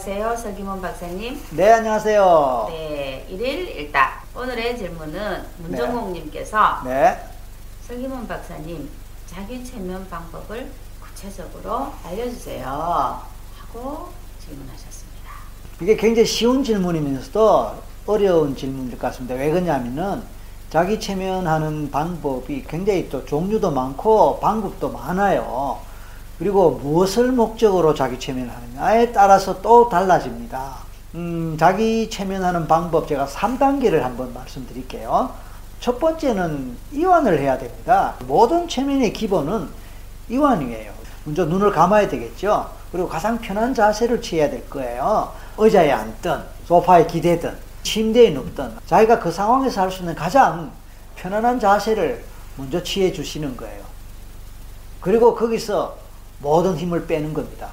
안녕하세요. 설기문 박사님. 네, 안녕하세요. 네, 일일 일답. 오늘의 질문은 문정옥님께서 네. 설기문 박사님 자기 체면 방법을 구체적으로 알려주세요. 하고 질문하셨습니다. 이게 굉장히 쉬운 질문이면서도 어려운 질문일 것 같습니다. 왜 그러냐면은 자기 체면하는 방법이 굉장히 또 종류도 많고 방법도 많아요. 그리고 무엇을 목적으로 자기 체면을 하느냐에 따라서 또 달라집니다. 음, 자기 체면하는 방법 제가 3단계를 한번 말씀드릴게요. 첫 번째는 이완을 해야 됩니다. 모든 체면의 기본은 이완이에요. 먼저 눈을 감아야 되겠죠. 그리고 가장 편한 자세를 취해야 될 거예요. 의자에 앉든, 소파에 기대든, 침대에 눕든, 자기가 그 상황에서 할 수 있는 가장 편안한 자세를 먼저 취해 주시는 거예요. 그리고 거기서 모든 힘을 빼는 겁니다.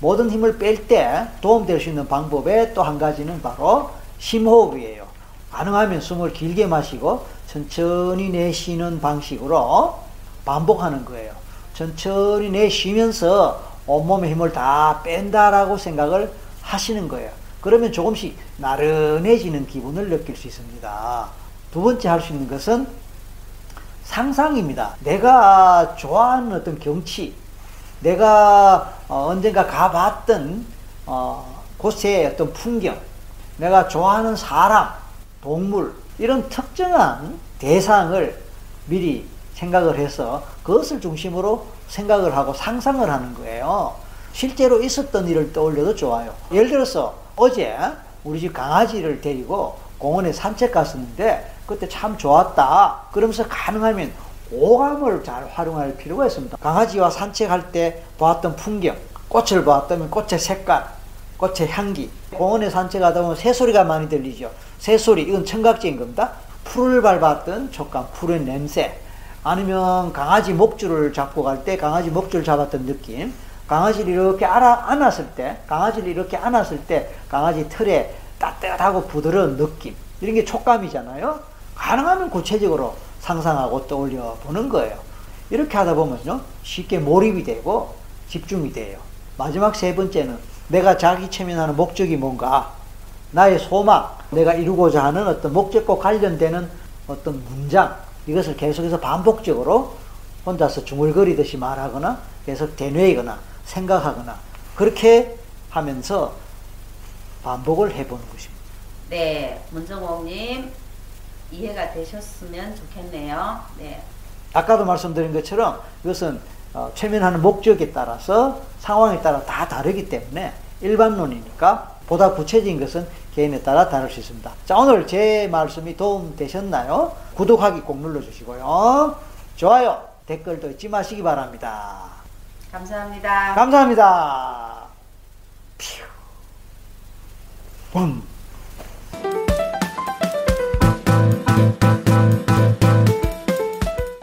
모든 힘을 뺄 때 도움될 수 있는 방법의 또 한 가지는 바로 심호흡이에요. 가능하면 숨을 길게 마시고 천천히 내쉬는 방식으로 반복하는 거예요. 천천히 내쉬면서 온몸의 힘을 다 뺀다라고 생각을 하시는 거예요. 그러면 조금씩 나른해지는 기분을 느낄 수 있습니다. 두 번째 할 수 있는 것은 상상입니다. 내가 좋아하는 어떤 경치, 내가 어, 언젠가 가봤던 어, 곳의 어떤 풍경, 내가 좋아하는 사람, 동물 이런 특정한 대상을 미리 생각을 해서 그것을 중심으로 생각을 하고 상상을 하는 거예요. 실제로 있었던 일을 떠올려도 좋아요. 예를 들어서 어제 우리 집 강아지를 데리고 공원에 산책 갔었는데 그때 참 좋았다. 그러면서 가능하면 오감을 잘 활용할 필요가 있습니다. 강아지와 산책할 때 보았던 풍경, 꽃을 보았다면 꽃의 색깔, 꽃의 향기. 공원에 산책하다 보면 새소리가 많이 들리죠. 새소리, 이건 청각적인 겁니다. 풀을 밟았던 촉감, 풀의 냄새. 아니면 강아지 목줄을 잡고 갈 때 강아지 목줄 잡았던 느낌. 강아지를 이렇게 안아, 안았을 때, 강아지를 이렇게 안았을 때 강아지 털에 따뜻하고 부드러운 느낌. 이런 게 촉감이잖아요. 가능하면 구체적으로 상상하고 떠올려 보는 거예요. 이렇게 하다 보면요. 쉽게 몰입이 되고 집중이 돼요. 마지막 세 번째는 내가 자기 체면하는 목적이 뭔가 나의 소망, 내가 이루고자 하는 어떤 목적과 관련되는 어떤 문장 이것을 계속해서 반복적으로 혼자서 중얼거리듯이 말하거나 계속 되뇌이거나 생각하거나 그렇게 하면서 반복을 해보는 것입니다. 네, 문정옥님 이해가 되셨으면 좋겠네요. 네. 아까도 말씀드린 것처럼 이것은 어, 최면하는 목적에 따라서 상황에 따라 다 다르기 때문에 일반론이니까 보다 구체적인 것은 개인에 따라 다를 수 있습니다. 자, 오늘 제 말씀이 도움 되셨나요? 구독하기 꼭 눌러주시고요. 좋아요, 댓글도 잊지 마시기 바랍니다. 감사합니다. 감사합니다. 퓨. 붐.